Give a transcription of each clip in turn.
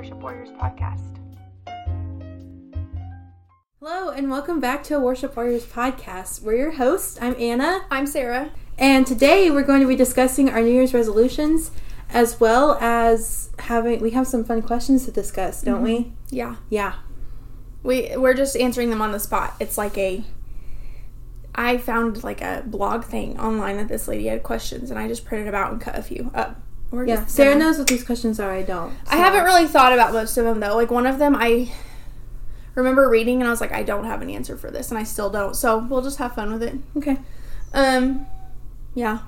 Worship Warriors podcast. Hello, and welcome back to a Worship Warriors podcast. We're your hosts. I'm Anna, I'm Sarah. and today we're going to be discussing our New Year's resolutions as well as having we have some fun questions to discuss, don't we? Mm-hmm. Yeah, Yeah. we we're just answering them on the spot. It's like a. I found like a blog thing online that this lady had questions, and I just printed them out and cut a few up. We're Yeah. just Sarah knows what these questions are, I don't. I haven't really thought about most of them though. Like one of them, I remember reading and I was like, I don't have an answer for this, and I still don't. So we'll just have fun with it. Okay. Um, yeah,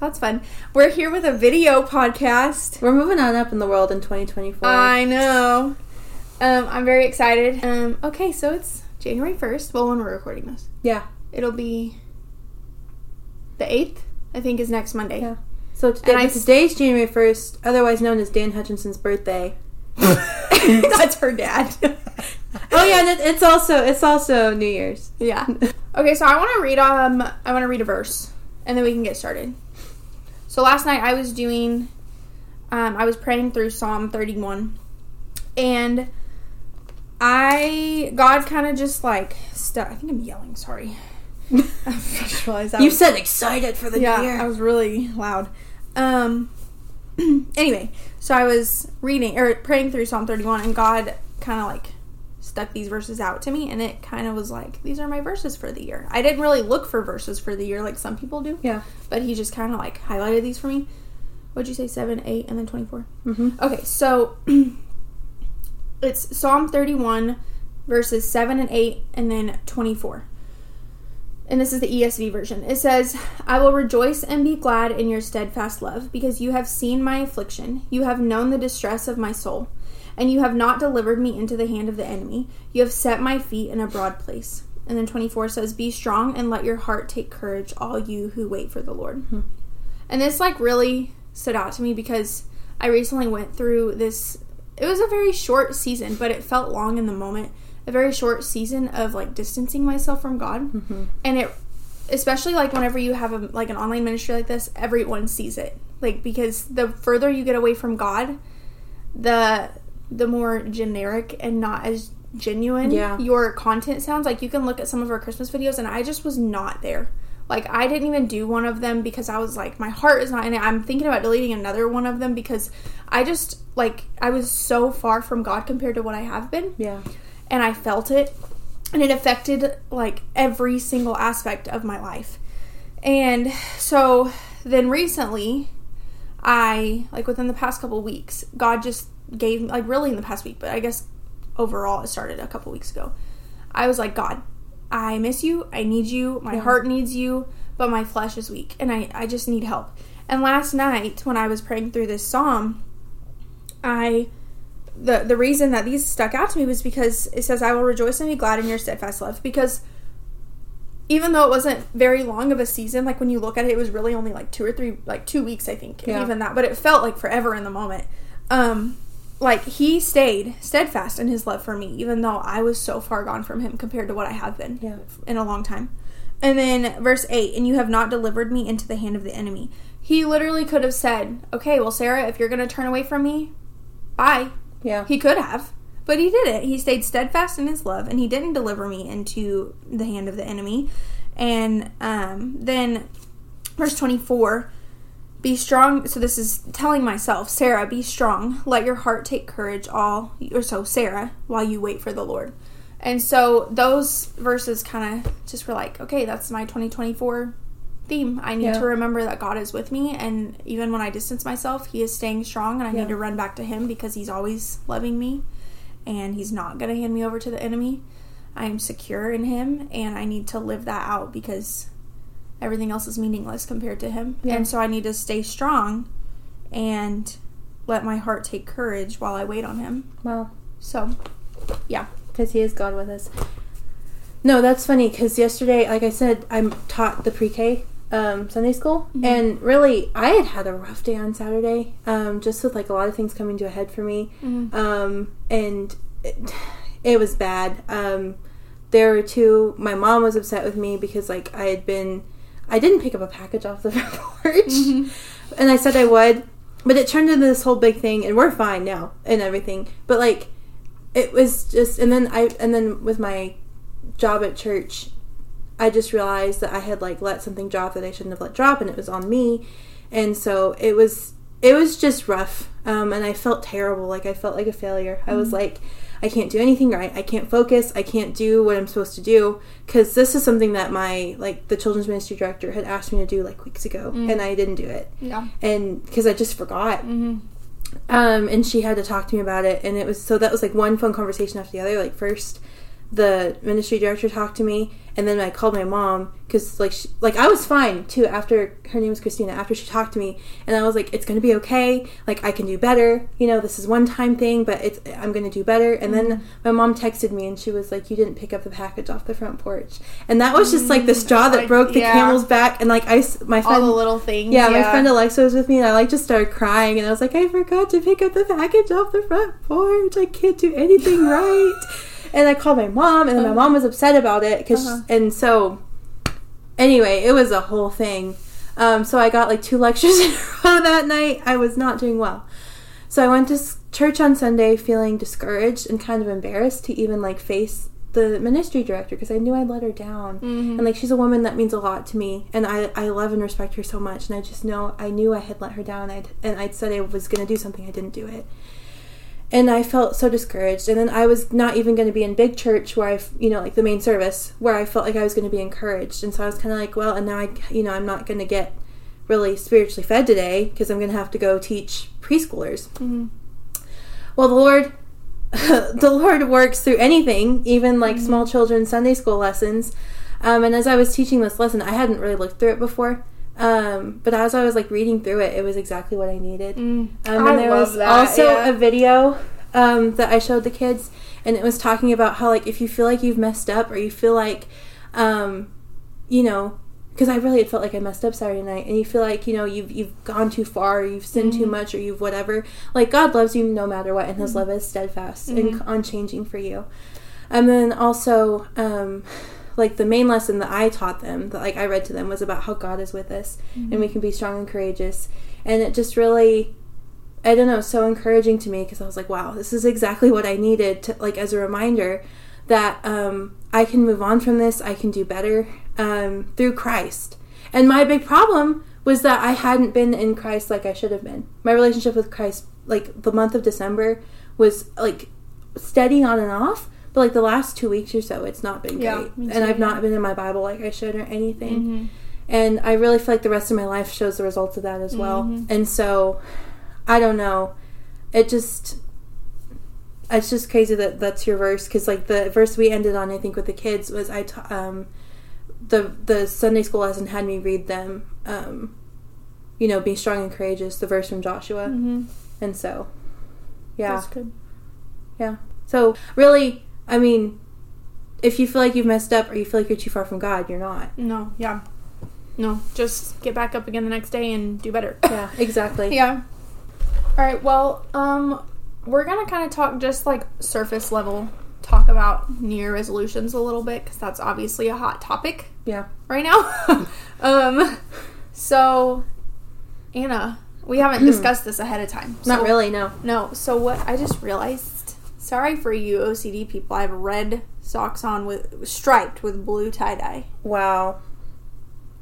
that's fun. We're here with a video podcast. We're moving on up in the world in 2024. I know. Um, I'm very excited. Um, okay, so it's January 1st. Well, when we're recording this, yeah. it'll be the 8th. I think is next Monday. Yeah. So today, And I but today's January 1st, otherwise known as Dan Hutchinson's birthday. that's her dad. Oh yeah, it's also it's also New Year's. yeah. Okay, so I want to read um I want to read a verse and then we can get started. So last night I was doing um I was praying through Psalm 31 and I God kind of just like stuck I think I'm yelling, sorry. I just realized that You was- said excited for the yeah, New Year. I was really loud. Um anyway, so I was reading or praying through Psalm 31 and God kind of like stuck these verses out to me and it kind of was like these are my verses for the year. I didn't really look for verses for the year like some people do, yeah. but he just kind of like highlighted these for me. What'd you say 7, 8 and then 24? Mm-hmm. Okay, so it's Psalm 31, verses 7 and 8, and then 24. And this is the ESV version. It says, I will rejoice and be glad in your steadfast love, because you have seen my affliction. You have known the distress of my soul, and you have not delivered me into the hand of the enemy. You have set my feet in a broad place. And then 24 says, Be strong and let your heart take courage, all you who wait for the Lord. Hmm. And this, like, really stood out to me because I recently went through this. It was a very short season, but it felt long in the moment. A very short season of like distancing myself from God, mm-hmm. and it, especially like whenever you have a like an online ministry like this, everyone sees it. Like because the further you get away from God, the the more generic and not as genuine Yeah. your content sounds. Like you can look at some of our Christmas videos, and I just was not there. Like I didn't even do one of them because I was like my heart is not in it. I'm thinking about deleting another one of them because I just like I was so far from God compared to what I have been Yeah. And I felt it and it affected like every single aspect of my life. And so then recently I like within the past couple weeks, God just gave like really in the past week, but I guess overall it started a couple weeks ago. I was like, God, I miss you. I need you. My heart needs you, but my flesh is weak and I, I just need help. And last night when I was praying through this psalm, I the the reason that these stuck out to me was because it says I will rejoice and be glad in your steadfast love because even though it wasn't very long of a season like when you look at it it was really only like two or three like two weeks I think Yeah. even that but it felt like forever in the moment um like he stayed steadfast in his love for me even though I was so far gone from him compared to what I have been Yeah. in a long time and then verse 8 and you have not delivered me into the hand of the enemy he literally could have said okay well Sarah if you're going to turn away from me bye Yeah. he could have, but he didn't. He stayed steadfast in his love, and he didn't deliver me into the hand of the enemy. And um, then, verse 24 Be strong. So, this is telling myself, Sarah, be strong. Let your heart take courage, all, or so, Sarah, while you wait for the Lord. And so, those verses kind of just were like, okay, that's my 2024 theme. I need Yeah. to remember that God is with me, and even when I distance myself, He is staying strong, and I Yeah. need to run back to Him because He's always loving me, and He's not going to hand me over to the enemy. I am secure in Him, and I need to live that out because everything else is meaningless compared to Him. Yeah. And so I need to stay strong and let my heart take courage while I wait on Him. Well, So, yeah. because he is God with us. No, that's funny because yesterday, like I said, I'm taught the pre-K um, Sunday school, and really, I had had a rough day on Saturday, um, just with like a lot of things coming to a head for me, um, and it, it was bad. Um, there were two. My mom was upset with me because like I had been, I didn't pick up a package off the front porch, and I said I would, but it turned into this whole big thing, and we're fine now and everything. But like, it was just, and then I, and then with my job at church, I just realized that I had like let something drop that I shouldn't have let drop, and it was on me, and so it was, it was just rough, um, and I felt terrible. Like I felt like a failure. I was like. I can't do anything right. I can't focus. I can't do what I'm supposed to do because this is something that my like the children's ministry director had asked me to do like weeks ago, and I didn't do it Yeah. and because I just forgot. Mm-hmm. Um, and she had to talk to me about it, and it was so that was like one phone conversation after the other. Like first, the ministry director talked to me, and then I called my mom because like she, like I was fine too after her name was Christina. After she talked to me, and I was like, it's gonna be okay. Like I can do better. You know, this is one time thing, but it's I'm gonna do better. And then mm-hmm. my mom texted me, and she was like, you didn't pick up the package off the front porch, and that was just like the mm, straw that broke the yeah. camel's back. And like I my friend, All the little things. yeah, my friend Alexa was with me, and I like just started crying, and I was like, I forgot to pick up the package off the front porch. I can't do anything right. And I called my mom, and then my mom was upset about it because, Uh-huh. and so, anyway, it was a whole thing. Um, so I got like two lectures in a row that night. I was not doing well. So I went to church on Sunday feeling discouraged and kind of embarrassed to even like face the ministry director because I knew I'd let her down. And like she's a woman that means a lot to me and I, I love and respect her so much and I just know I knew I had let her down I'd, and I'd said I was going to do something I didn't do it. And I felt so discouraged. And then I was not even going to be in big church where I, you know, like the main service where I felt like I was going to be encouraged. And so I was kind of like, well, and now I, you know, I'm not going to get really spiritually fed today because I'm going to have to go teach preschoolers. Mhm. Well, the Lord, the Lord works through anything, even like small children's Sunday school lessons. Um, and as I was teaching this lesson, I hadn't really looked through it before. Um, but as I was like reading through it, it was exactly what I needed. Mm. Um, I and there love was that, also yeah. a video um, that I showed the kids, and it was talking about how like if you feel like you've messed up or you feel like, um, you know, because I really had felt like I messed up Saturday night, and you feel like you know you've you've gone too far, or you've sinned Mm-hmm. too much, or you've whatever. Like God loves you no matter what, and His Mm-hmm. love is steadfast and unchanging for you. And then also, um, like the main lesson that I taught them, that like I read to them, was about how God is with us and we can be strong and courageous. And it just really, I don't know, so encouraging to me because I was like, wow, this is exactly what I needed to like as a reminder that um, I can move on from this. I can do better um, through Christ. And my big problem was that I hadn't been in Christ like I should have been. My relationship with Christ, like the month of December, was like steady on and off. But like the last two weeks or so, it's not been Yeah, great, me and I've yeah. not been in my Bible like I should or anything. Mm-hmm. And I really feel like the rest of my life shows the results of that as well. Mm-hmm. And so, I don't know. It just, it's just crazy that that's your verse because like the verse we ended on, I think with the kids was I ta- um, the the Sunday school lesson had me read them, um, you know, be strong and courageous, the verse from Joshua, Mm-hmm. and so, yeah, That's good. yeah. So really, I mean, if you feel like you've messed up or you feel like you're too far from God, you're not. No, yeah. No, just get back up again the next day and do better. Yeah, exactly. Yeah. All right. Well, um, we're gonna kind of talk just like surface level, talk about New Year resolutions a little bit because that's obviously a hot topic Yeah. right now. um, so Anna, we haven't discussed this ahead of time. Not really, no. No. So what? I just realized. Sorry for you OCD people. I have red socks on with striped with blue tie dye. Wow.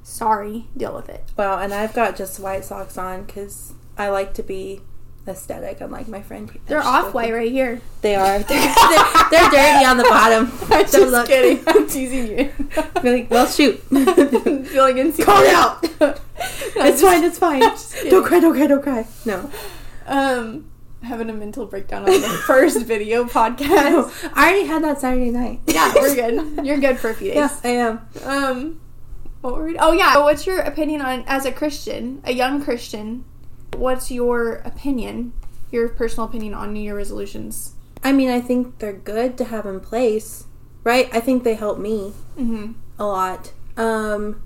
Sorry. Deal with it. Wow, and I've got just white socks on because I like to be aesthetic, unlike my friend. They're off white right here. They are. They're, they're, they're dirty on the bottom. I'm just look. kidding. I'm teasing you. Really? Well, shoot. Feeling insecure. Call it out. No, it's just- fine. It's fine. don't cry. Don't cry. Don't cry. No. Um, having a mental breakdown on the first video No. podcast. I already had that Saturday night. Yeah, we're good. You're good for a few days. Yeah, I am. Um, what were we? Oh yeah. What's your opinion on as a Christian, a young Christian? What's your opinion? Your personal opinion on New Year resolutions? I mean, I think they're good to have in place, right? I think they help me Mm-hmm. a lot. Um,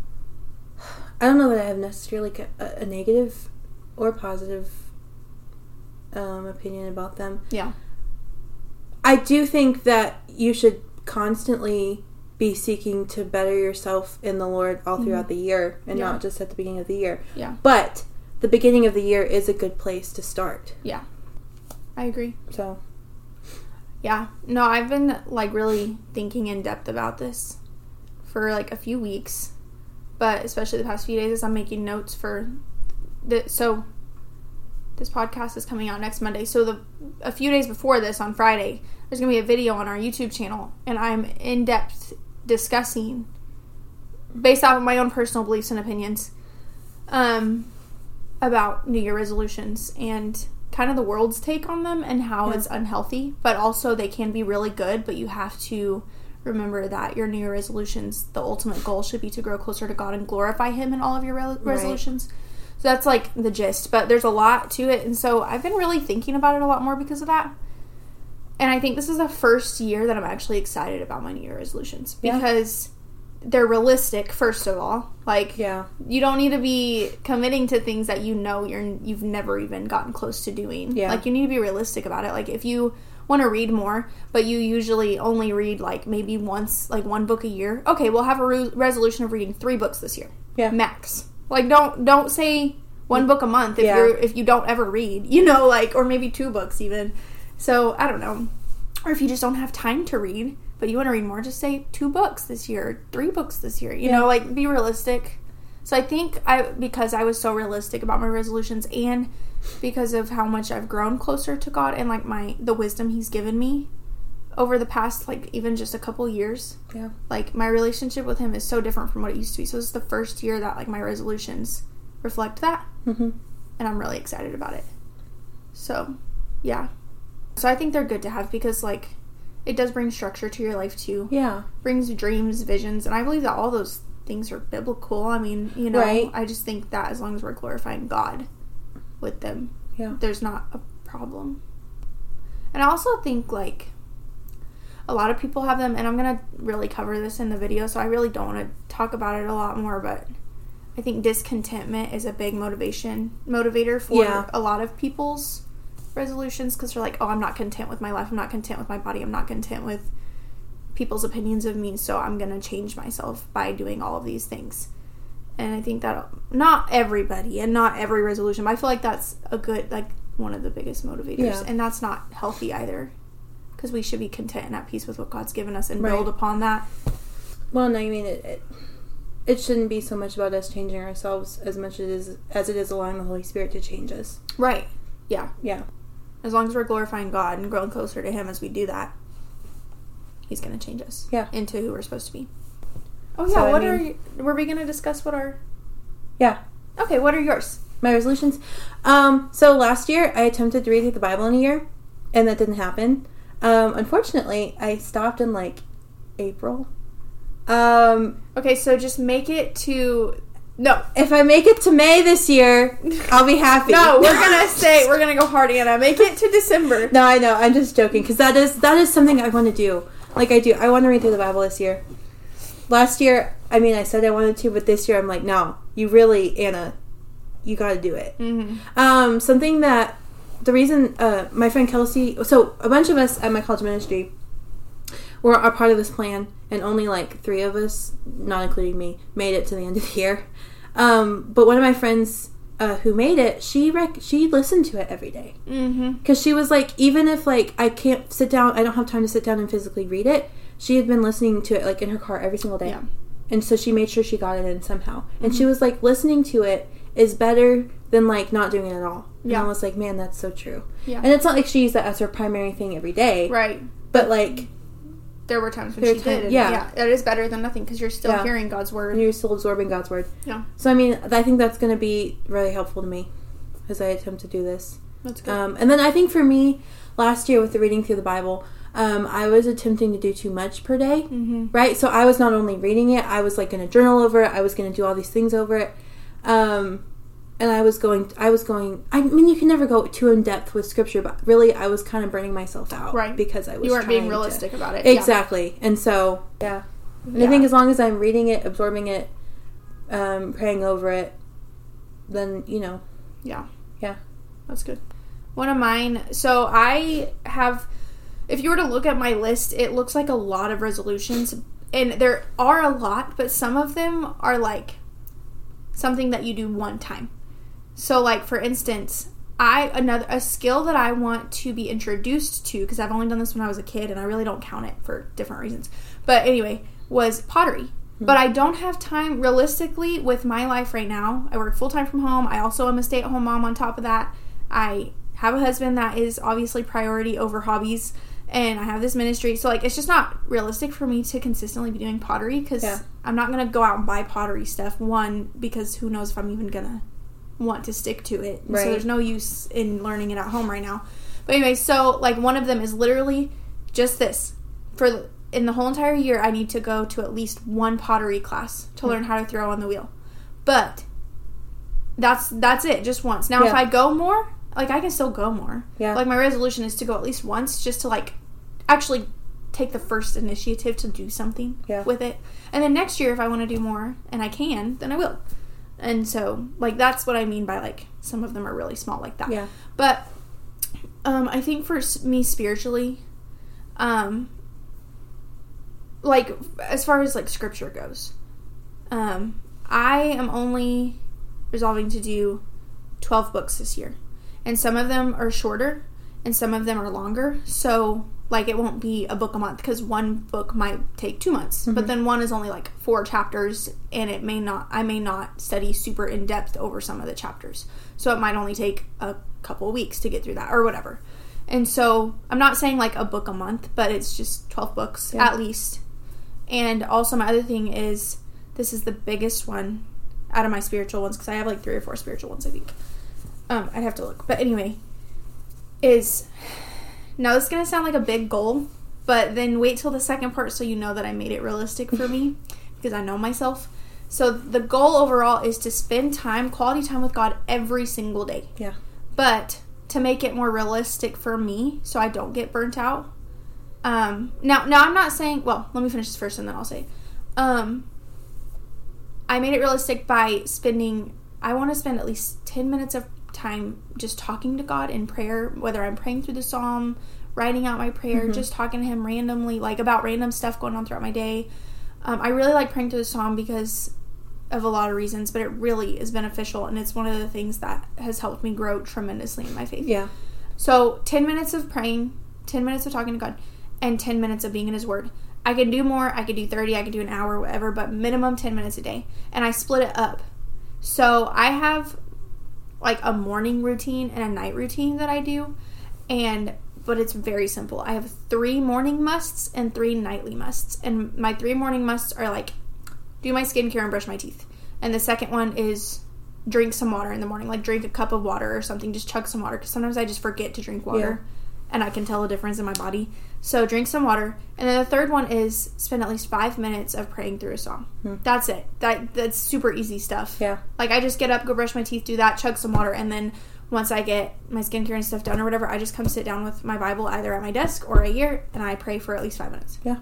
I don't know that I have necessarily a, a negative or positive um, opinion about them. Yeah. I do think that you should constantly be seeking to better yourself in the Lord all throughout the year and Yeah. not just at the beginning of the year. Yeah. But the beginning of the year is a good place to start. Yeah. I agree. So, Yeah. No, I've been like really thinking in depth about this for like a few weeks, but especially the past few days as I'm making notes for the so this podcast is coming out next Monday. So the a few days before this on Friday, there's going to be a video on our YouTube channel and I'm in depth discussing based off of my own personal beliefs and opinions um about New Year resolutions and kind of the world's take on them and how Yeah. it's unhealthy, but also they can be really good, but you have to remember that your New Year resolutions, the ultimate goal should be to grow closer to God and glorify Him in all of your re- resolutions. So that's like the gist, but there's a lot to it, and so I've been really thinking about it a lot more because of that. And I think this is the first year that I'm actually excited about my New Year resolutions Yeah. because they're realistic. First of all, like yeah. you don't need to be committing to things that you know you're you've never even gotten close to doing. Yeah. Like you need to be realistic about it. Like if you want to read more, but you usually only read like maybe once, like one book a year. Okay, we'll have a re- resolution of reading three books this year, Yeah. max. Like don't don't say one book a month if Yeah. you're if you don't ever read, you know, like or maybe two books even. So I don't know, or if you just don't have time to read, but you want to read more, just say two books this year, three books this year. You Yeah. know, like be realistic. So I think I because I was so realistic about my resolutions and because of how much I've grown closer to God and like my the wisdom he's given me over the past like even just a couple years. Yeah. Like my relationship with him is so different from what it used to be. So this is the first year that like my resolutions reflect that hmm and I'm really excited about it. So, yeah. So I think they're good to have because like it does bring structure to your life too. Yeah. Brings dreams, visions, and I believe that all those things are biblical. I mean, you know, Right. I just think that as long as we're glorifying God with them, Yeah. there's not a problem. And I also think like a lot of people have them and I'm to really cover this in the video, so I really don't want to talk about it a lot more, but I think discontentment is a big motivation motivator for Yeah. a lot of people's resolutions because they're like, "Oh, I'm not content with my life. I'm not content with my body. I'm not content with people's opinions of me, so I'm to change myself by doing all of these things." And I think that not everybody and not every resolution, but I feel like that's a good like one of the biggest motivators, Yeah. and that's not healthy either. Because we should be content and at peace with what God's given us and Right. build upon that. Well, no, I mean it, it. It shouldn't be so much about us changing ourselves as much as it is, as it is allowing the Holy Spirit to change us. Right. Yeah. Yeah. As long as we're glorifying God and growing closer to Him as we do that, He's going to change us Yeah. into who we're supposed to be. Oh yeah. So, I what mean- are you, were we going to discuss? What are Yeah. okay? What are yours? My resolutions. Um, so last year I attempted to read through the Bible in a year, and that didn't happen. Um, unfortunately, I stopped in like April. Um, Okay, so just make it to no. if I make it to May this year, I'll be happy. No, we're gonna say we're gonna go hard Anna. Make it to December. No, I know. I'm just joking because that is that is something I want to do. Like I do, I want to read through the Bible this year. Last year, I mean, I said I wanted to, but this year I'm like, no, you really, Anna, you got to do it. Mm-hmm. Um, something that the reason uh, my friend Kelsey, so a bunch of us at my college ministry were a part of this plan, and only like three of us, not including me, made it to the end of the year. Um, but one of my friends uh, who made it, she rec- she listened to it every day Mm-hmm. because she was like, even if like I can't sit down, I don't have time to sit down and physically read it. She had been listening to it like in her car every single day. Yeah. And so she made sure she got it in somehow. And Mm-hmm. she was like, listening to it is better than like not doing it at all. And Yeah. I was like, man, that's so true. Yeah. And it's not like she used that as her primary thing every day. Right. But like, There were times when she times- did. and yeah. yeah. That is better than nothing because you're still Yeah. hearing God's word. And you're still absorbing God's word. Yeah. So I mean, I think that's going to be really helpful to me as I attempt to do this. That's good. Um, and then I think for me, last year with the reading through the Bible, um, I was attempting to do too much per day. mm-hmm. right? So I was not only reading it, I was like going to journal over it. I was going to do all these things over it, um, and I was going. I was going. I mean, you can never go too in depth with scripture, but really, I was kind of burning myself out, Right. Because I was You weren't being trying to- realistic about it. Yeah. exactly, and so yeah. And Yeah. I think as long as I'm reading it, absorbing it, um, praying over it, then you know, Yeah. Yeah. That's good. One of mine, so I have, if you were to look at my list, it looks like a lot of resolutions. And there are a lot, but some of them are like something that you do one time. So, like for instance, I another a skill that I want to be introduced to because I've only done this when I was a kid and I really don't count it for different reasons. But anyway, was pottery. Hmm. But I don't have time realistically with my life right now. I work full time from home. I also am a stay at home mom on top of that. I have a husband that is obviously priority over hobbies and I have this ministry. So like it's just not realistic for me to consistently be doing pottery cuz Yeah. I'm not going to go out and buy pottery stuff one because who knows if I'm even going to want to stick to it. Right. So there's no use in learning it at home right now. But anyway, so like one of them is literally just this. For in the whole entire year I need to go to at least one pottery class to learn how to throw on the wheel. But that's that's it, just once. Now if I go more, like I can still go more. Yeah. Like my resolution is to go at least once just to like actually take the first initiative to do something Yeah. with it. And then next year if I want to do more and I can, then I will. And so like that's what I mean by like some of them are really small like that. Yeah. But um I think for me spiritually um like as far as like scripture goes um I am only resolving to do 12 books this year. And some of them are shorter and some of them are longer. So, like, it won't be a book a month because one book might take two months. But then one is only like four chapters and it may not, I may not study super in depth over some of the chapters. So, it might only take a couple weeks to get through that or whatever. And so, I'm not saying like a book a month, but it's just 12 books Yeah. at least. And also, my other thing is this is the biggest one out of my spiritual ones because I have like three or four spiritual ones, I think. Um, I'd have to look. But anyway, is now this is going to sound like a big goal, but then wait till the second part so you know that I made it realistic for me because I know myself. So the goal overall is to spend time, quality time with God every single day. Yeah. But to make it more realistic for me so I don't get burnt out. Um, now, now I'm not saying, well, let me finish this first and then I'll say. Um, I made it realistic by spending, I want to spend at least 10 minutes of time just talking to God in prayer, whether I'm praying through the psalm, writing out my prayer, just talking to Him randomly, like about random stuff going on throughout my day. Um, I really like praying through the psalm because of a lot of reasons, but it really is beneficial and it's one of the things that has helped me grow tremendously in my faith. Yeah. So, 10 minutes of praying, 10 minutes of talking to God, and 10 minutes of being in His Word. I can do more, I could do 30, I could do an hour, whatever, but minimum 10 minutes a day. And I split it up. So, I have like a morning routine and a night routine that I do. And but it's very simple. I have three morning musts and three nightly musts. And my three morning musts are like do my skincare and brush my teeth. And the second one is drink some water in the morning, like drink a cup of water or something, just chug some water because sometimes I just forget to drink water and I can tell a difference in my body. So drink some water. And then the third one is spend at least 5 minutes of praying through a song. Hmm. That's it. That that's super easy stuff. Yeah. Like I just get up, go brush my teeth, do that, chug some water, and then once I get my skincare and stuff done or whatever, I just come sit down with my Bible either at my desk or right here, and I pray for at least five minutes. Yeah.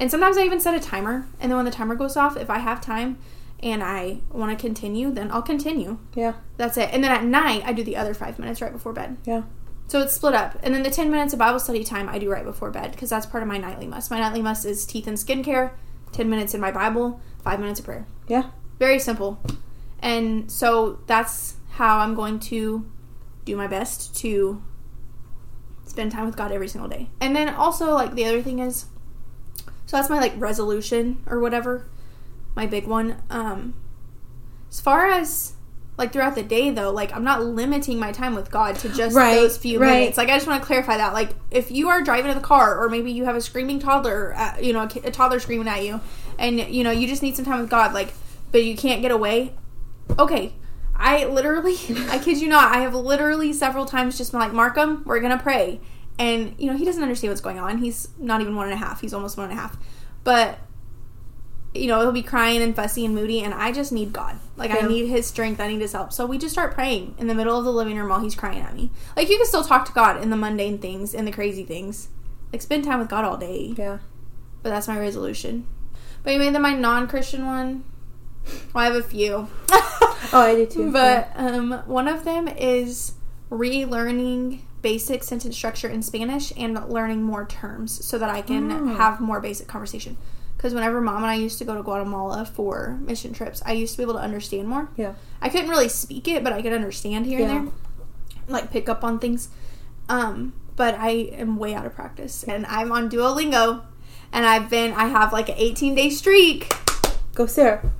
And sometimes I even set a timer, and then when the timer goes off, if I have time and I want to continue, then I'll continue. Yeah. That's it. And then at night, I do the other five minutes right before bed. Yeah. So it's split up. And then the 10 minutes of Bible study time I do right before bed because that's part of my nightly must. My nightly must is teeth and skincare, 10 minutes in my Bible, 5 minutes of prayer. Yeah. Very simple. And so that's how I'm going to do my best to spend time with God every single day. And then also like the other thing is so that's my like resolution or whatever, my big one. Um as far as like throughout the day though, like I'm not limiting my time with God to just Right, those few right. minutes. Like I just want to clarify that. Like if you are driving in the car or maybe you have a screaming toddler, at, you know, a, a toddler screaming at you and you know, you just need some time with God like but you can't get away. Okay. I literally, I kid you not, I have literally several times just been like, Markham, we're gonna pray. And, you know, he doesn't understand what's going on. He's not even one and a half. He's almost one and a half. But, you know, he'll be crying and fussy and moody, and I just need God. Like, I need his strength. I need his help. So we just start praying in the middle of the living room while he's crying at me. Like, you can still talk to God in the mundane things, in the crazy things. Like, spend time with God all day. Yeah. But that's my resolution. But you made them my non Christian one. Well, I have a few. Oh, I do too. But um, one of them is relearning basic sentence structure in Spanish and learning more terms so that I can Oh. have more basic conversation. Because whenever mom and I used to go to Guatemala for mission trips, I used to be able to understand more. Yeah. I couldn't really speak it, but I could understand here Yeah. and there, like pick up on things. Um, but I am way out of practice, and I'm on Duolingo, and I've been I have like an 18 day streak. Go, Sarah.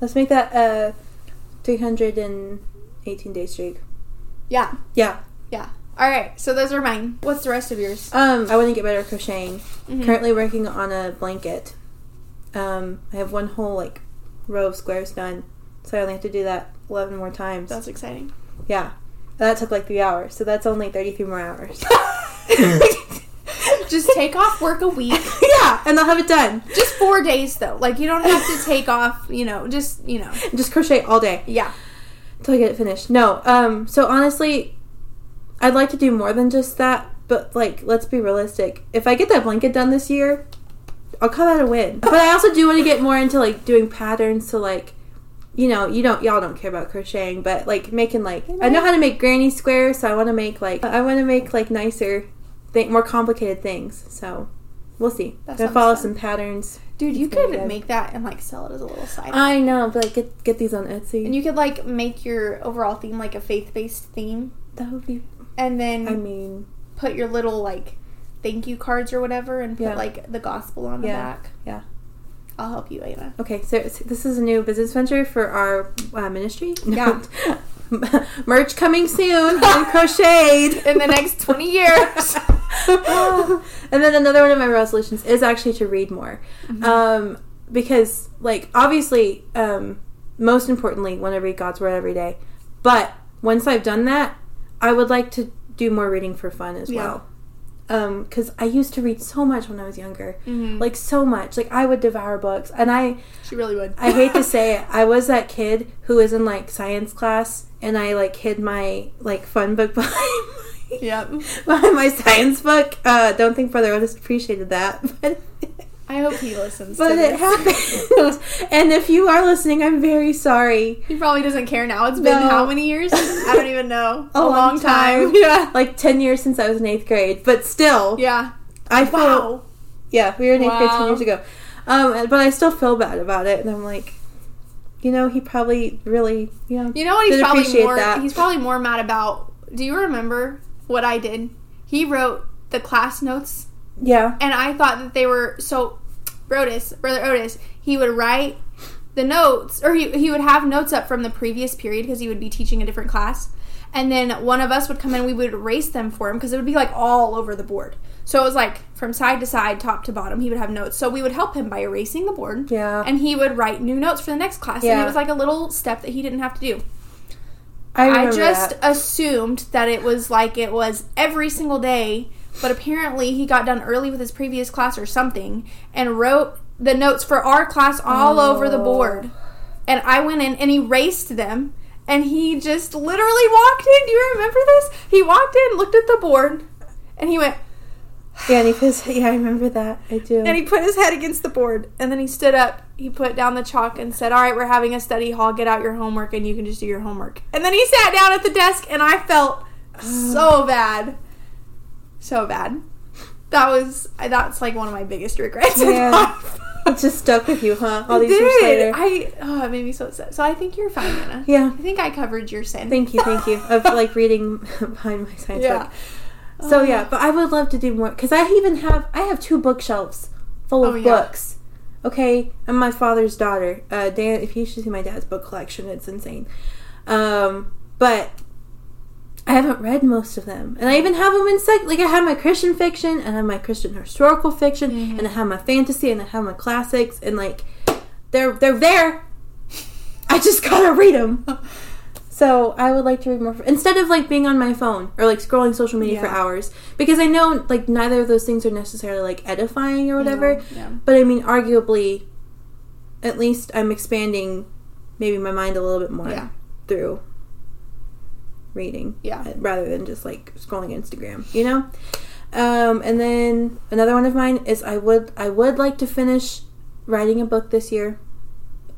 Let's make that a 318 day streak. Yeah, Yeah. yeah. All right, so those are mine. What's the rest of yours? Um, I want to get better at crocheting. Mhm. Currently working on a blanket. Um, I have one whole like row of squares done, so I only have to do that 11 more times. That's exciting. yeah. That took like three hours, so that's only 33 more hours. Just take off work a week. yeah, and I'll have it done. Just four days though. Like you don't have to take off. You know, just you know. Just crochet all day. Yeah. until I get it finished. No, um, so honestly, I'd like to do more than just that, but like, let's be realistic. If I get that blanket done this year, I'll call that a win. But I also do want to get more into like doing patterns. So like, you know, you don't, y'all don't care about crocheting, but like making like, I know how to make granny squares, so I want to make like, I want to make like nicer, th- more complicated things. So we'll see. That Gonna follow fun. some patterns. Dude, you could good. make that and like sell it as a little side. I know, but like get get these on Etsy. and you could like make your overall theme like a faith-based theme that would be. And then I mean, put your little like thank you cards or whatever and put Yeah. like the gospel on the Yeah. back. Yeah. I'll help you, Anna. Okay, so this is a new business venture for our uh, ministry. Yeah. Merch coming soon. crocheted. In the next 20 years. and then another one of my resolutions is actually to read more. Mm-hmm. Um, because, like, obviously, um, most importantly, want to read God's Word every day. But once I've done that, I would like to do more reading for fun as Yeah. well. Um, because I used to read so much when I was younger. Mhm. Like, so much. Like, I would devour books. And I, She really would. I hate to say it, I was that kid who was in like science class and I like hid my like fun book behind my, Yep. behind my science book. Uh, don't think Brother Otis appreciated that, but I hope he listens. but it this. happened. and if you are listening, I'm very sorry. He probably doesn't care now. It's been No. how many years? I don't even know. A long time. Yeah. Like ten years since I was in eighth grade, but still, Yeah. I feel Wow. yeah, we were in eighth grade ten years ago. Um, but I still feel bad about it, and I'm like, you know, he probably really, you know, You know what he's probably more that. he's probably more mad about. Do you remember what I did? He wrote the class notes yeah, and I thought that they were so Otis, brother Otis, he would write the notes or he, he would have notes up from the previous period because he would be teaching a different class. And then one of us would come in, we would erase them for him because it would be like all over the board. So it was like from side to side, top to bottom, he would have notes. So we would help him by erasing the board. Yeah. And he would write new notes for the next class. And it was like a little step that he didn't have to do. I, I just that. assumed that it was like it was every single day, but apparently he got done early with his previous class or something and wrote the notes for our class all over the Oh. board. And I went in and erased them. And he just literally walked in. Do you remember this? He walked in, looked at the board, and he went, Yeah, and he puts, yeah, I remember that. I do. and he put his head against the board. And then he stood up, he put down the chalk and said, All right, we're having a study hall. Get out your homework and you can just do your homework. And then he sat down at the desk and I felt so bad. So bad. That was, that's like one of my biggest regrets Yeah. it just stuck with you, huh? All these years later. I, oh, it made me so upset. So I think you're fine, Anna. yeah. I think I covered your sin. Thank you, thank you. Of like reading behind my science Yeah. book. So Oh. yeah, but I would love to do more because I even have I have two bookshelves full of Oh, yeah. books. Okay, I'm my father's daughter. Uh, Dan, if you should see my dad's book collection, it's insane. Um, but I haven't read most of them, and I even have them in sec. Like I have my Christian fiction, and I have my Christian historical fiction, Mhm. and I have my fantasy, and I have my classics, and like they're they're there. I just gotta read them. So I would like to read more instead of like being on my phone or like scrolling social media for hours because I know like neither of those things are necessarily like edifying or whatever. Yeah. But I mean, arguably, at least I'm expanding maybe my mind a little bit more Yeah. through reading, Yeah. uh, rather than just like scrolling Instagram, you know. Um, and then another one of mine is I would I would like to finish writing a book this year.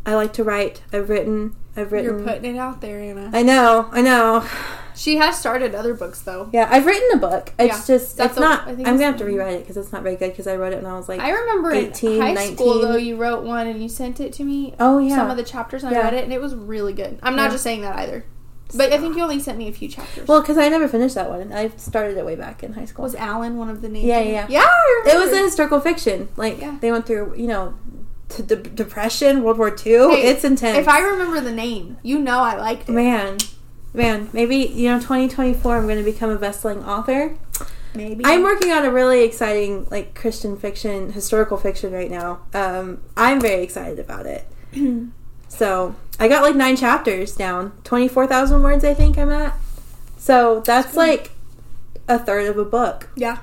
I like to write. I've written. I've written. You're putting it out there, Anna. I know, I know. She has started other books though. Yeah, I've written a book. It's Yeah. just it's not. I I'm gonna have to rewrite it because it's not very good because I wrote it and I was like. I remember 18, in high 19. school though you wrote one and you sent it to me. oh yeah. Some of the chapters and Yeah. I read it and it was really good. I'm not Yeah. just saying that either. But I think you only sent me a few chapters. well, because I never finished that one. I started it way back in high school. was Alan one of the names? Yeah, it? yeah. Yeah, it was a historical fiction. Like Yeah. they went through, you know, to de- depression, World War II. Hey, it's intense. If I remember the name, you know I liked it. man, man, maybe you know, 2024, I'm going to become a best-selling author. Maybe. I'm working on a really exciting like Christian fiction, historical fiction right now. Um, I'm very excited about it. so I got like nine chapters down, twenty four thousand words. I think I'm at. So that's good. like a third of a book. yeah.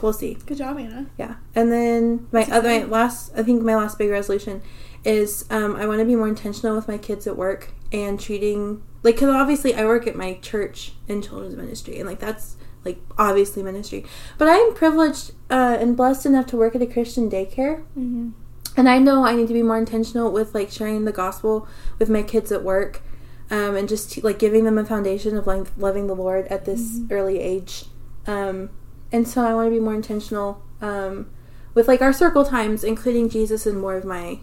We'll see. Good job, Anna. Yeah, and then my That's other my last, I think my last big resolution is um, I want to be more intentional with my kids at work and treating like because obviously I work at my church in children's ministry and like that's like obviously ministry, but I'm privileged uh, and blessed enough to work at a Christian daycare. Mm-hmm. And I know I need to be more intentional with like sharing the gospel with my kids at work, um, and just like giving them a foundation of like loving the Lord at this early age. Um, and so I want to be more intentional um, with like our circle times, including Jesus and more of my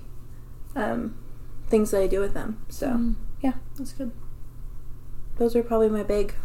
um, things that I do with them. So Mhm. yeah, That's good. those are probably my big.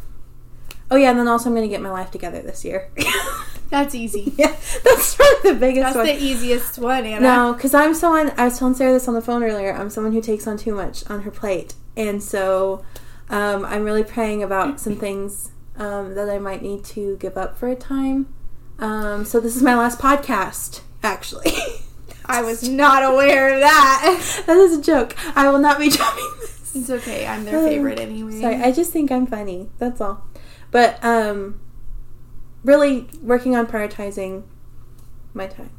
Oh yeah, and then also I'm going to get my life together this year. That's easy. yeah, that's probably the biggest That's one. the easiest one, Anna. No, because I'm someone. I was telling Sarah this on the phone earlier. I'm someone who takes on too much on her plate, and so um, I'm really praying about some things um, that I might need to give up for a time. Um, so this is my last podcast, actually. I was not aware of that. that is a joke. I will not be dropping this. It's okay. I'm their favorite anyway. Sorry, I just think I'm funny. That's all. But um, really working on prioritizing my time.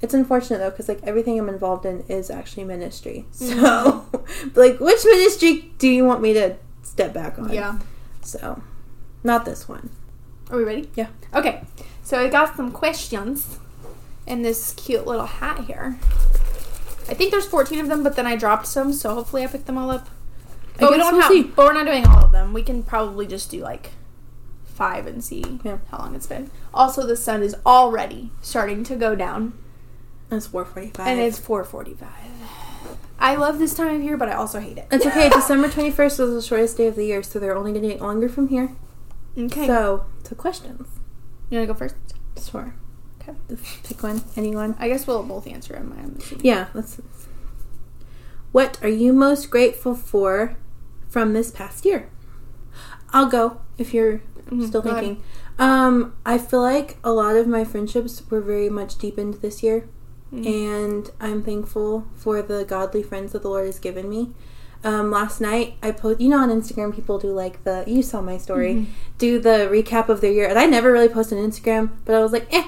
It's unfortunate though, because like everything I'm involved in is actually ministry. So, like, which ministry do you want me to step back on? yeah. So, not this one. Are we ready? Yeah. Okay. So I got some questions in this cute little hat here. I think there's 14 of them, but then I dropped some, so hopefully I picked them all up. But we don't we'll have. See. But we're not doing all of them. We can probably just do like five and see Yeah. how long it's been. Also, the sun is already starting to go down, It's 445. and it's 4:45. I love this time of year, but I also hate it. It's okay. December 21st was the shortest day of the year, so they're only going to get longer from here. Okay. So, to questions. you wanna go first? Sure. Okay. Pick one. Anyone. I guess we'll both answer them. I'm assuming. Yeah, let's. What are you most grateful for from this past year? I'll go if you're Mhm, still go thinking. Um, I feel like a lot of my friendships were very much deepened this year, Mhm. and I'm thankful for the godly friends that the Lord has given me. Um, last night I post, you know, on Instagram people do like the you saw my story, Mhm. do the recap of their year, and I never really post on Instagram, but I was like, eh,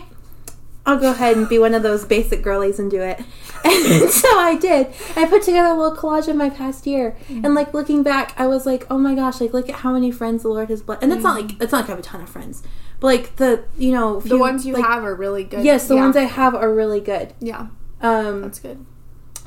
I'll go ahead and be one of those basic girlies and do it. And so I did. I put together a little collage of my past year, and like looking back, I was like, oh my gosh, like look at how many friends the Lord has blessed. And it's not like it's not like I have a ton of friends, but like the you know The ones you like, have are really good. Yes, the Yeah. ones I have are really good. Yeah, Um, that's good.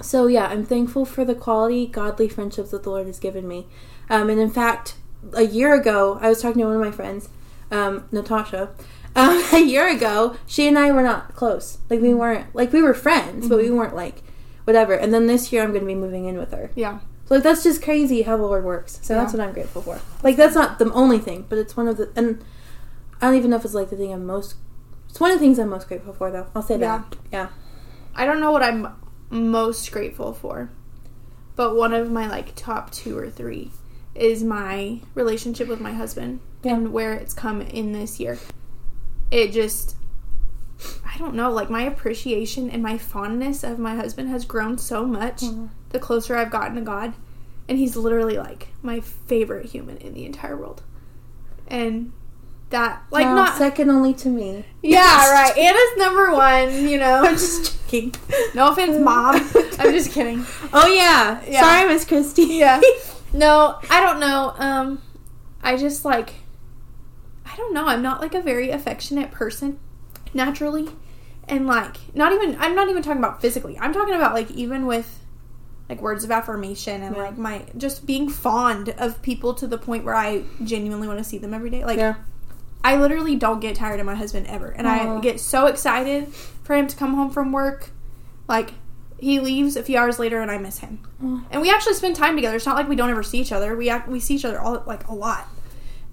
so yeah, I'm thankful for the quality, godly friendships that the Lord has given me. Um, and in fact, a year ago, I was talking to one of my friends, um, Natasha. Um, a year ago, she and I were not close. Like we weren't like we were friends, but we weren't like whatever. And then this year, I'm going to be moving in with her. Yeah. So like that's just crazy how the Lord works. So that's what I'm grateful for. Like that's not the only thing, but it's one of the and I don't even know if it's like the thing I'm most. It's one of the things I'm most grateful for, though. I'll say Yeah. that. Yeah. I don't know what I'm most grateful for, but one of my like top two or three is my relationship with my husband Yeah. and where it's come in this year. It just, I don't know, like my appreciation and my fondness of my husband has grown so much Mhm. the closer I've gotten to God. And he's literally like my favorite human in the entire world. And that, like, Wow, not. second only to me. yeah, right. Anna's number one, you know. I'm just joking. No offense, mom. I'm just kidding. Oh yeah. Yeah. Sorry, Miss Christie. Yeah. No, I don't know. Um, I just like, I don't know. I'm not like a very affectionate person naturally, and like not even. I'm not even talking about physically. I'm talking about like even with like words of affirmation and Yeah. like my just being fond of people to the point where I genuinely want to see them every day. Like yeah. I literally don't get tired of my husband ever. And Aw. I get so excited for him to come home from work. Like, he leaves a few hours later and I miss him. Aw. And we actually spend time together. It's not like we don't ever see each other. We act, we see each other all like a lot.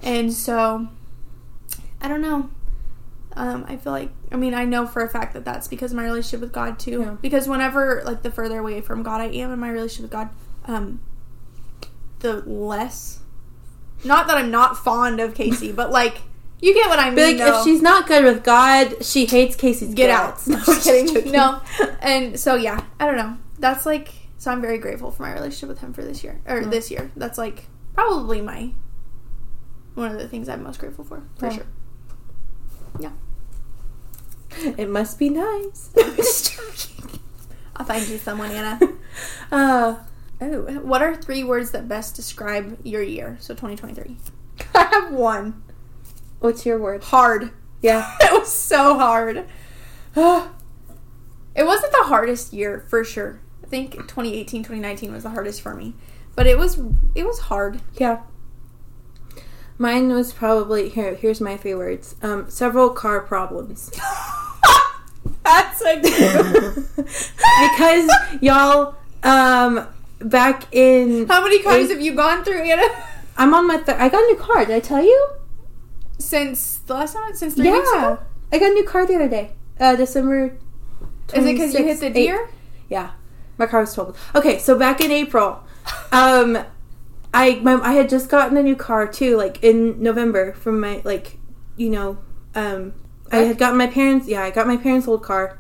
And so I don't know. Um, I feel like I mean I know for a fact that that's because of my relationship with God too. Yeah. Because whenever like the further away from God I am in my relationship with God, um, the less. Not that I'm not fond of Casey, but like you get what I mean. But like, though. if she's not good with God, she hates Casey's get out. No, I'm kidding. No. And so yeah, I don't know. That's like so I'm very grateful for my relationship with him for this year or this year. That's like probably my one of the things I'm most grateful for for Yeah. sure. It must be nice. I'll find you someone, Anna. uh, Oh, what are three words that best describe your year? So 2023. I have one. what's your word? Hard. Yeah. it was so hard. it wasn't the hardest year for sure. I think 2018, 2019 was the hardest for me. But it was it was hard. Yeah. Mine was probably here. Here's my three words. Um, several car problems. That's a good. because y'all, um, back in How many cars Eight- have you gone through, Anna? I'm on my. Th- I got a new car. Did I tell you? Since the last time? Since three weeks yeah, ago? I got a new car the other day. Uh, December. Is it because you hit 26th, the eight- deer? Yeah, my car was totaled. Okay, so back in April, um, I my, I had just gotten a new car too, like in November from my like, you know, um, I had gotten my parents. Yeah, I got my parents' old car,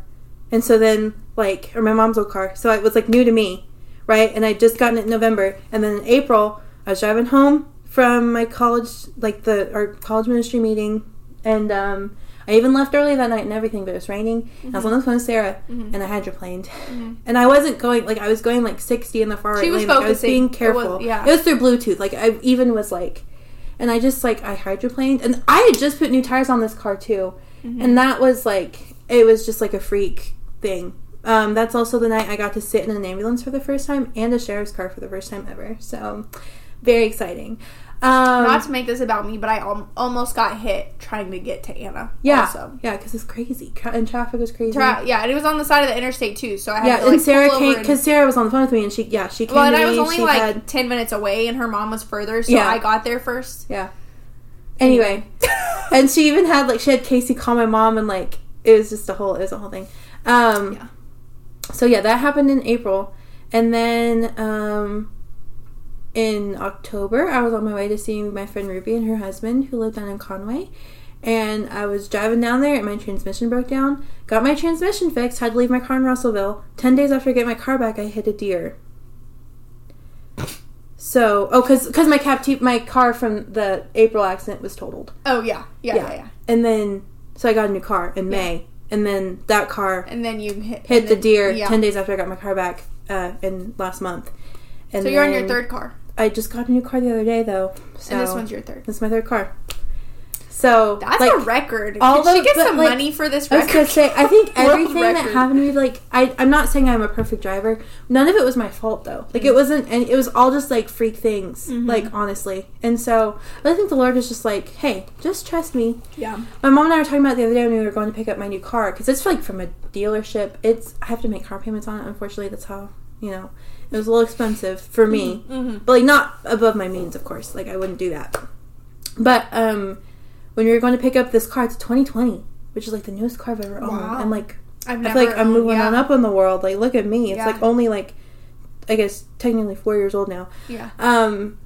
and so then like or my mom's old car, so it was like new to me, right? And I just gotten it in November, and then in April I was driving home from my college, like the our college ministry meeting, and um. I even left early that night and everything, but it was raining. And I was on the phone with Sarah, Mhm. and I hydroplaned. Mhm. And I wasn't going like I was going like sixty in the far right She was lane. Like, I was being It was- careful. yeah. it was through Bluetooth. Like I even was like, and I just like I hydroplaned, and I had just put new tires on this car too, Mm-hmm. and that was like it was just like a freak thing. Um, that's also the night I got to sit in an ambulance for the first time and a sheriff's car for the first time ever. So very exciting. Um, Not to make this about me, but I al- almost got hit trying to get to Anna. yeah, Also. yeah, because it's crazy Tra- and traffic was crazy. Tra- yeah, and it was on the side of the interstate too, so I had yeah, to like and Sarah came and- because Sarah was on the phone with me, and she yeah she came Well, and I me. was only like had, ten minutes away, and her mom was further, so Yeah. I got there first. Yeah. Anyway, and she even had like she had Casey call my mom and like it was just a whole it was a whole thing. Um Yeah. so yeah, that happened in April. And then um in October I was on my way to see my friend Ruby and her husband who lived down in Conway. And I was driving down there and my transmission broke down. Got my transmission fixed, had to leave my car in Russellville. Ten days after I get my car back I hit a deer. So, oh, cause, cause my cap, my car from the April accident was totaled. oh yeah, yeah, yeah, yeah. And then, so I got a new car in May, and then that car And then you hit hit the then- deer Yeah. ten days after I got my car back, uh, in last month. And So you're on your third car, I just got a new car the other day, though. So and this one's your third. this is my third car. So That's like, a record. all Did she get some like, money for this I was gonna say, I think everything that happened to me, like, I, I'm not saying I'm a perfect driver. None of it was my fault, though. Like, Mm-hmm. it wasn't, and it was all just like freak things, Mhm. like, honestly. And so, I think the Lord was just like, hey, just trust me. Yeah. My mom and I were talking about it the other day when we were going to pick up my new car, because it's like from a dealership. It's, I have to make car payments on it, unfortunately. That's how, you know, it was a little expensive for me Mm-hmm. but like not above my means of course like i wouldn't do that but um when we were going to pick up this car it's 2020 which is like the newest car i've ever owned Wow. and like I've i feel like i'm moving yeah. on up in the world like look at me it's Yeah. like only like i guess technically four years old now Yeah. um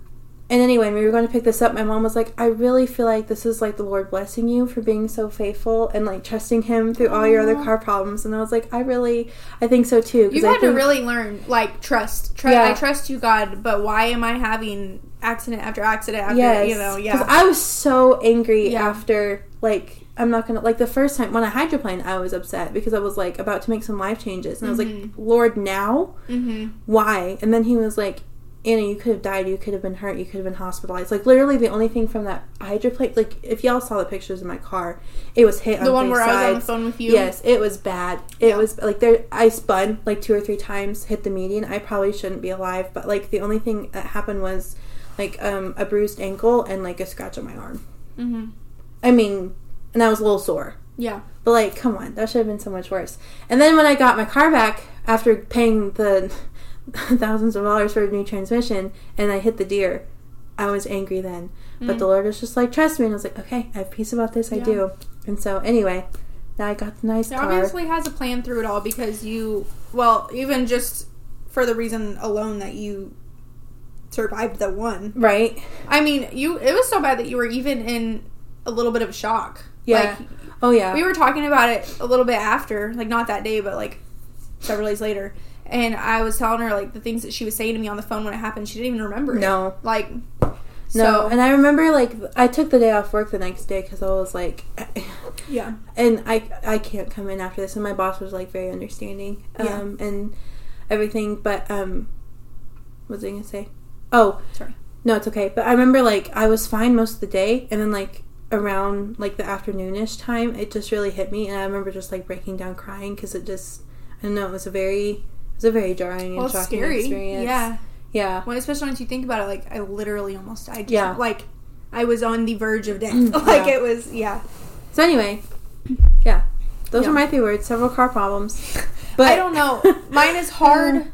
and anyway, when we were going to pick this up, my mom was like, I really feel like this is like the Lord blessing you for being so faithful and like trusting Him through all your other car problems. And I was like, I really, I think so too. I had to really learn, like, trust. Tr- Yeah. I trust you, God, but why am I having accident after accident after, Yes. you know, yeah. Because. I was so angry Yeah. after, like, I'm not gonna, like, the first time when I hydroplaned, I was upset because I was, like, about to make some life changes. And I was like, Mhm. Lord, now? mm-hmm. Why? And then he was like, Anna, you could have died. You could have been hurt. You could have been hospitalized. Like literally, the only thing from that hydroplane, like if y'all saw the pictures of my car, it was hit. On the on one where I was on the phone with you. Yes, it was bad. It Yeah. was like there. I spun like two or three times, hit the median. I probably shouldn't be alive, but like the only thing that happened was like um, a bruised ankle and like a scratch on my arm. Mm-hmm. I mean, and I was a little sore. Yeah. But like, come on, that should have been so much worse. And then when I got my car back after paying the thousands of dollars for a new transmission, and I hit the deer, I was angry then. But mm. the Lord was just like, trust me, and I was like, okay, I have peace about this. I Yeah. do. And so anyway, now I got the nice It car. obviously has a plan through it all because you, well, even just for the reason alone that you survived the one. Right? I mean, you. It was so bad that you were even in a little bit of shock. Yeah. Like, Oh yeah. we were talking about it a little bit after, like not that day, but like several days later. And I was telling her like the things that she was saying to me on the phone when it happened. She didn't even remember it. No. Like, no, so and I remember like I took the day off work the next day because I was like, yeah, and I I can't come in after this. And my boss was like very understanding, um, Yeah. and everything. But um, what was I gonna say? Oh, Sorry. No, it's okay. But I remember like I was fine most of the day, and then like around like the afternoonish time, it just really hit me, and I remember just like breaking down crying because it just I don't know. It was a very it was a very jarring well, and shocking scary. experience. Yeah, yeah, when especially once you think about it, like I literally almost died. Yeah. like I was on the verge of death. Mm, like yeah. it was. Yeah, So anyway, yeah, those Yeah. are my three words. Several car problems, but I don't know. Mine is hard.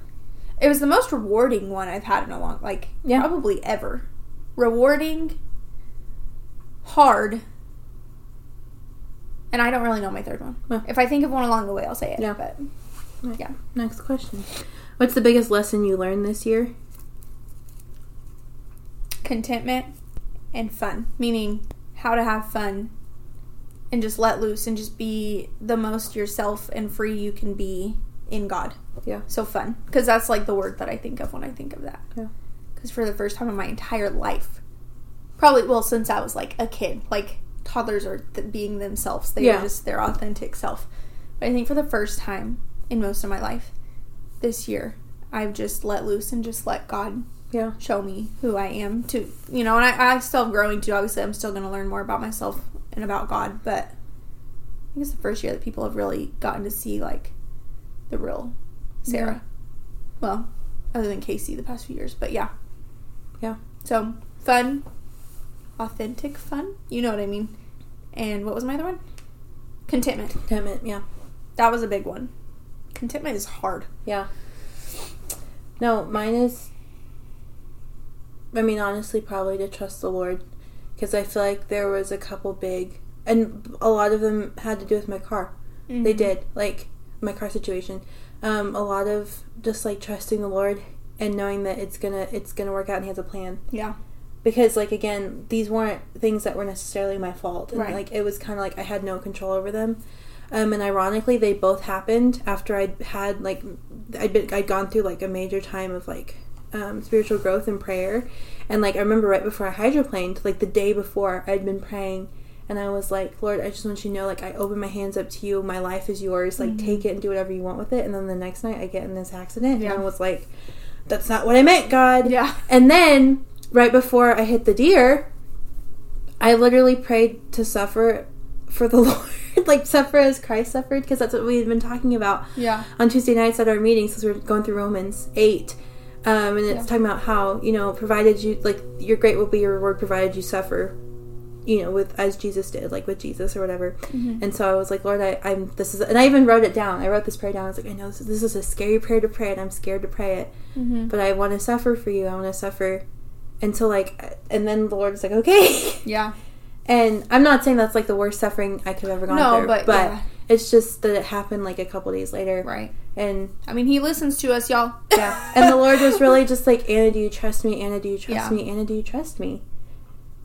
It was the most rewarding one I've had in a long, like Yeah. probably ever. Rewarding, hard, and I don't really know my third one. If I think of one along the way, I'll say it. Yeah. But yeah, Next question. What's the biggest lesson you learned this year? contentment and fun, meaning how to have fun and just let loose and just be the most yourself and free you can be in God. Yeah. So fun. Because that's like the word that I think of when I think of that. Yeah. Because for the first time in my entire life, probably, well, since I was like a kid, like toddlers are th- being themselves. They Yeah. are just their authentic self. But I think for the first time in most of my life. This year, I've just let loose and just let God Yeah. show me who I am to you know and I, I still am growing too obviously I'm still going to learn more about myself and about God but I think it's the first year that people have really gotten to see like the real Sarah. Well other than Casey the past few years but yeah. Yeah. so fun. Authentic fun. You know what I mean. And what was my other one? Contentment. Contentment. Yeah. that was a big one contentment is hard Yeah. No, mine is. I mean, honestly, probably to trust the Lord, because I feel like there was a couple big, and a lot of them had to do with my car. They Mhm. did, like my car situation. Um, a lot of just like trusting the Lord and knowing that it's gonna it's gonna work out and He has a plan. yeah Because like again, these weren't things that were necessarily my fault, and Right. like it was kind of like I had no control over them. Um, and ironically, they both happened after I'd had like I'd been I'd gone through like a major time of like um, spiritual growth and prayer, and like I remember right before I hydroplaned, like the day before, I'd been praying, and I was like, Lord, I just want you to know, like I open my hands up to you, my life is yours, like Mhm. take it and do whatever you want with it. And then the next night, I get in this accident, Yeah. and I was like, That's not what I meant, God. yeah And then, right before I hit the deer, I literally prayed to suffer for the Lord, like suffer as Christ suffered, because that's what we've been talking about yeah on Tuesday nights at our meetings, because we are going through Romans 8. Um, and it's Yeah. talking about how, you know, provided you, like, your great will be your reward, provided you suffer, you know, with, as Jesus did, like with Jesus or whatever. Mhm. And so I was like, Lord, I, I'm, this is, and I even wrote it down. I wrote this prayer down. I was like, I know this, this is a scary prayer to pray, and I'm scared to pray it Mhm. but I want to suffer for you. I want to suffer until like, and then the Lord's like, okay. yeah And I'm not saying that's like the worst suffering I could have ever gone No, through, but but yeah. it's just that it happened like a couple days later, right and I mean he listens to us y'all yeah, and the Lord was really just like, Anna, do you trust me? Anna, do you trust Yeah. me? Anna, do you trust me?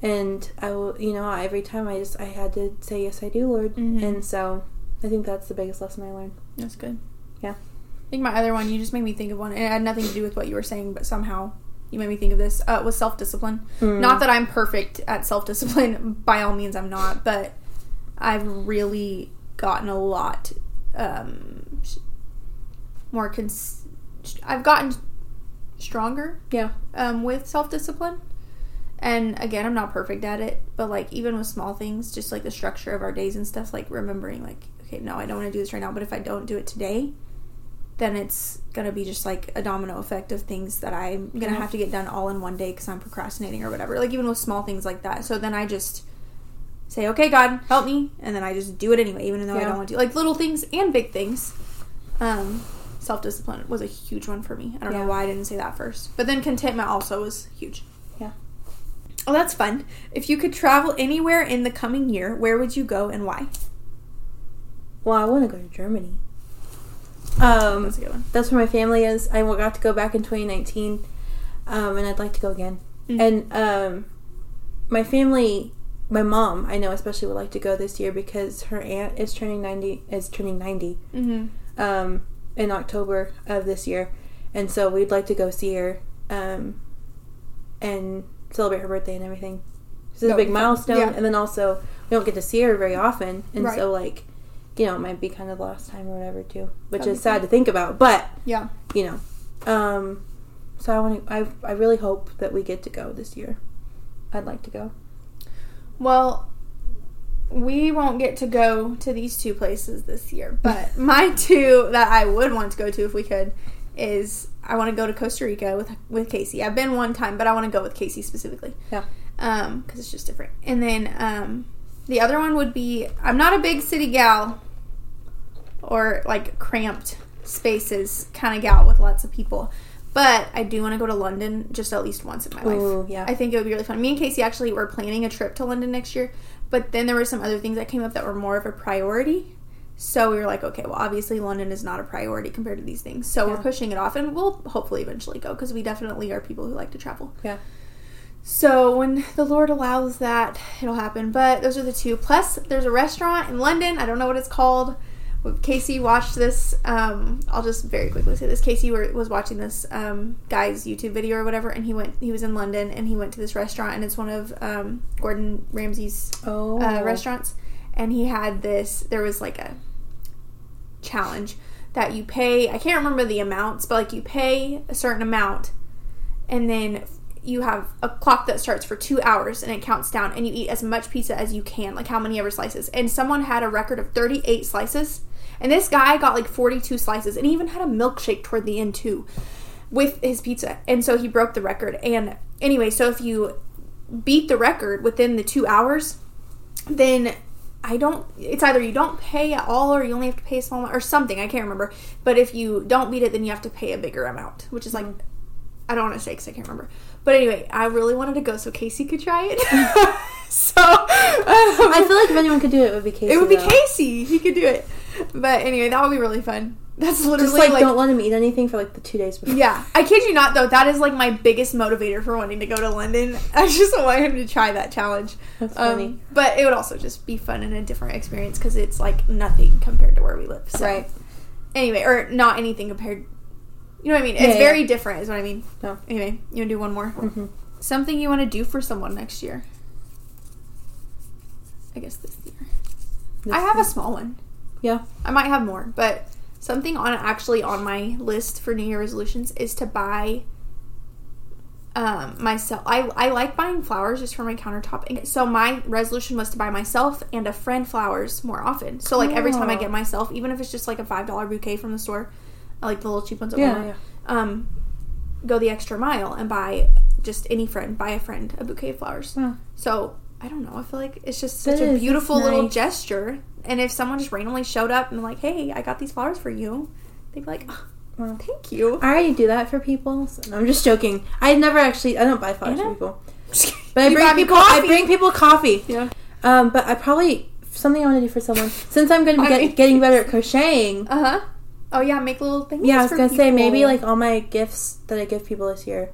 And I will, you know, every time I just I had to say yes, I do, Lord, Mhm. and so I think that's the biggest lesson I learned. That's good. Yeah. I think my other one, you just made me think of one, and it had nothing to do with what you were saying, but somehow you made me think of this. Uh, was self discipline. Mm. Not that I'm perfect at self discipline. By all means, I'm not. But I've really gotten a lot um, more. Cons- I've gotten stronger Yeah. um, with self discipline. And again, I'm not perfect at it, but like even with small things, just like the structure of our days and stuff, like remembering, like, okay, no, I don't want to do this right now, but if I don't do it today, then it's gonna be just like a domino effect of things that I'm gonna Yeah. have to get done all in one day because I'm procrastinating or whatever. Like even with small things like that. So then I just say, okay, God, help me, and then I just do it anyway, even though I don't want to. Like little things and big things. Um, Self discipline was a huge one for me. I don't Yeah. know why I didn't say that first. But then contentment also was huge. Yeah. Oh, that's fun. If you could travel anywhere in the coming year, where would you go and why? Well, I want to go to Germany. Um, That's a good one. that's where my family is. I got to go back in 2019, um, and I'd like to go again. Mm. And um, my family, my mom, I know especially would like to go this year because her aunt is turning 90. Is turning 90 Mm-hmm. um, in October of this year, and so we'd like to go see her um, and celebrate her birthday and everything. This is a big milestone, Yeah. and then also we don't get to see her very often, and Right. so like, you know, it might be kind of the last time or whatever too, which That'd is sad fun. to think about, but Yeah. you know, um, so I want to. I I really hope that we get to go this year. I'd like to go. Well, we won't get to go to these two places this year, but my two that I would want to go to if we could is I want to go to Costa Rica with with Casey. I've been one time, but I want to go with Casey specifically. Yeah. Um, because it's just different. And then um, the other one would be I'm not a big city gal or like cramped spaces kind of gal with lots of people. But I do want to go to London just at least once in my life. Ooh, yeah. I think it would be really fun. Me and Casey actually were planning a trip to London next year, but then there were some other things that came up that were more of a priority. So we were like, okay, well, obviously London is not a priority compared to these things. So we're pushing it off, and we'll hopefully eventually go because we definitely are people who like to travel. Yeah. So when the Lord allows that, it'll happen. But those are the two. Plus, there's a restaurant in London. I don't know what it's called. Casey watched this. Um, I'll just very quickly say this. Casey were, was watching this um, guy's YouTube video or whatever, and he went. He was in London, and he went to this restaurant, and it's one of um, Gordon Ramsay's Oh. uh, restaurants, and he had this. There was like a challenge that you pay. I can't remember the amounts, but like you pay a certain amount, and then you have a clock that starts for two hours and it counts down, and you eat as much pizza as you can, like how many ever slices. And someone had a record of thirty-eight slices, and this guy got like forty-two slices, and he even had a milkshake toward the end too, with his pizza. And so he broke the record. And anyway, so if you beat the record within the two hours, then I don't. It's either you don't pay at all, or you only have to pay a small amount, or something. I can't remember. But if you don't beat it, then you have to pay a bigger amount, which is like mm-hmm. I don't want to say because I can't remember. But anyway, I really wanted to go so Casey could try it. so I I feel like if anyone could do it, it would be Casey. it would be though. Casey. He could do it. But anyway, that would be really fun. That's literally Just like, like, don't let him eat anything for like the two days before. yeah. I kid you not though. That is like my biggest motivator for wanting to go to London. I just want him to try that challenge. That's funny. Um, but it would also just be fun and a different experience because it's like nothing compared to where we live. So. Right. Anyway, or not anything compared. You know what I mean? It's Yeah, yeah. very different, is what I mean. No. Anyway, you want to do one more? Mhm. Something you want to do for someone next year. I guess this year. This I have a small one. Yeah. I might have more, but something on actually on my list for New Year resolutions is to buy um, myself. I I like buying flowers just for my countertop, and so my resolution was to buy myself and a friend flowers more often. So like every time I Oh. get myself, even if it's just like a five dollar bouquet from the store, I like the little cheap ones Yeah, yeah. Um, go the extra mile and buy just any friend, buy a friend a bouquet of flowers. Huh. So I don't know. I feel like it's just such That a is, beautiful little nice. gesture. And if someone just randomly showed up and like, "Hey, I got these flowers for you," they'd be like, oh, Wow. "Thank you." I already do that for people. So, no, I'm just joking. I never actually. I don't buy flowers for people, but I bring people. I coffee. bring people coffee. Yeah. Um, but I probably something I want to do for someone since I'm going to be get, mean- getting better at crocheting. Uh huh. Oh yeah, make little things. Yeah, I was gonna say maybe like all my gifts that I give people this year,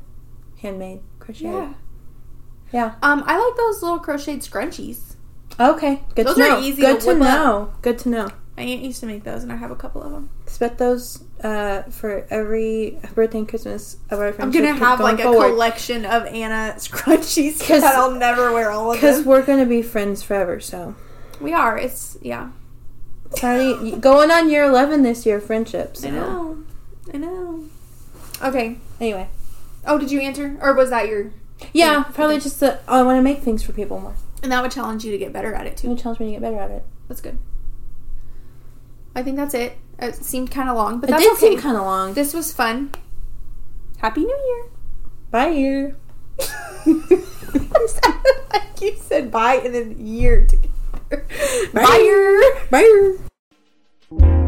handmade, crochet. yeah. Yeah. Um, I like those little crocheted scrunchies. Okay. Good Those to are know. easy Good to whip up. know. Good to know. My aunt used to make those, and I have a couple of them. Expect those uh, for every birthday and Christmas of our friends. I'm gonna have going like a forward. collection of Anna scrunchies 'Cause- that I'll never wear all of them. Because we're gonna be friends forever, so We are. It's yeah. already going on year eleven this year, friendships. So. I know. I know. Okay. Anyway, Oh, did you answer, or was that your? Yeah, Yeah, probably okay. just that oh, I want to make things for people more. And that would challenge you to get better at it It too. would challenge me to get better at it. That's good. I think that's it. It seemed kind of long, but it that's did okay. seem kind of long. this was fun. Happy New Year. Bye year. like you said bye and then year together. Bye. year. Bye. Bye.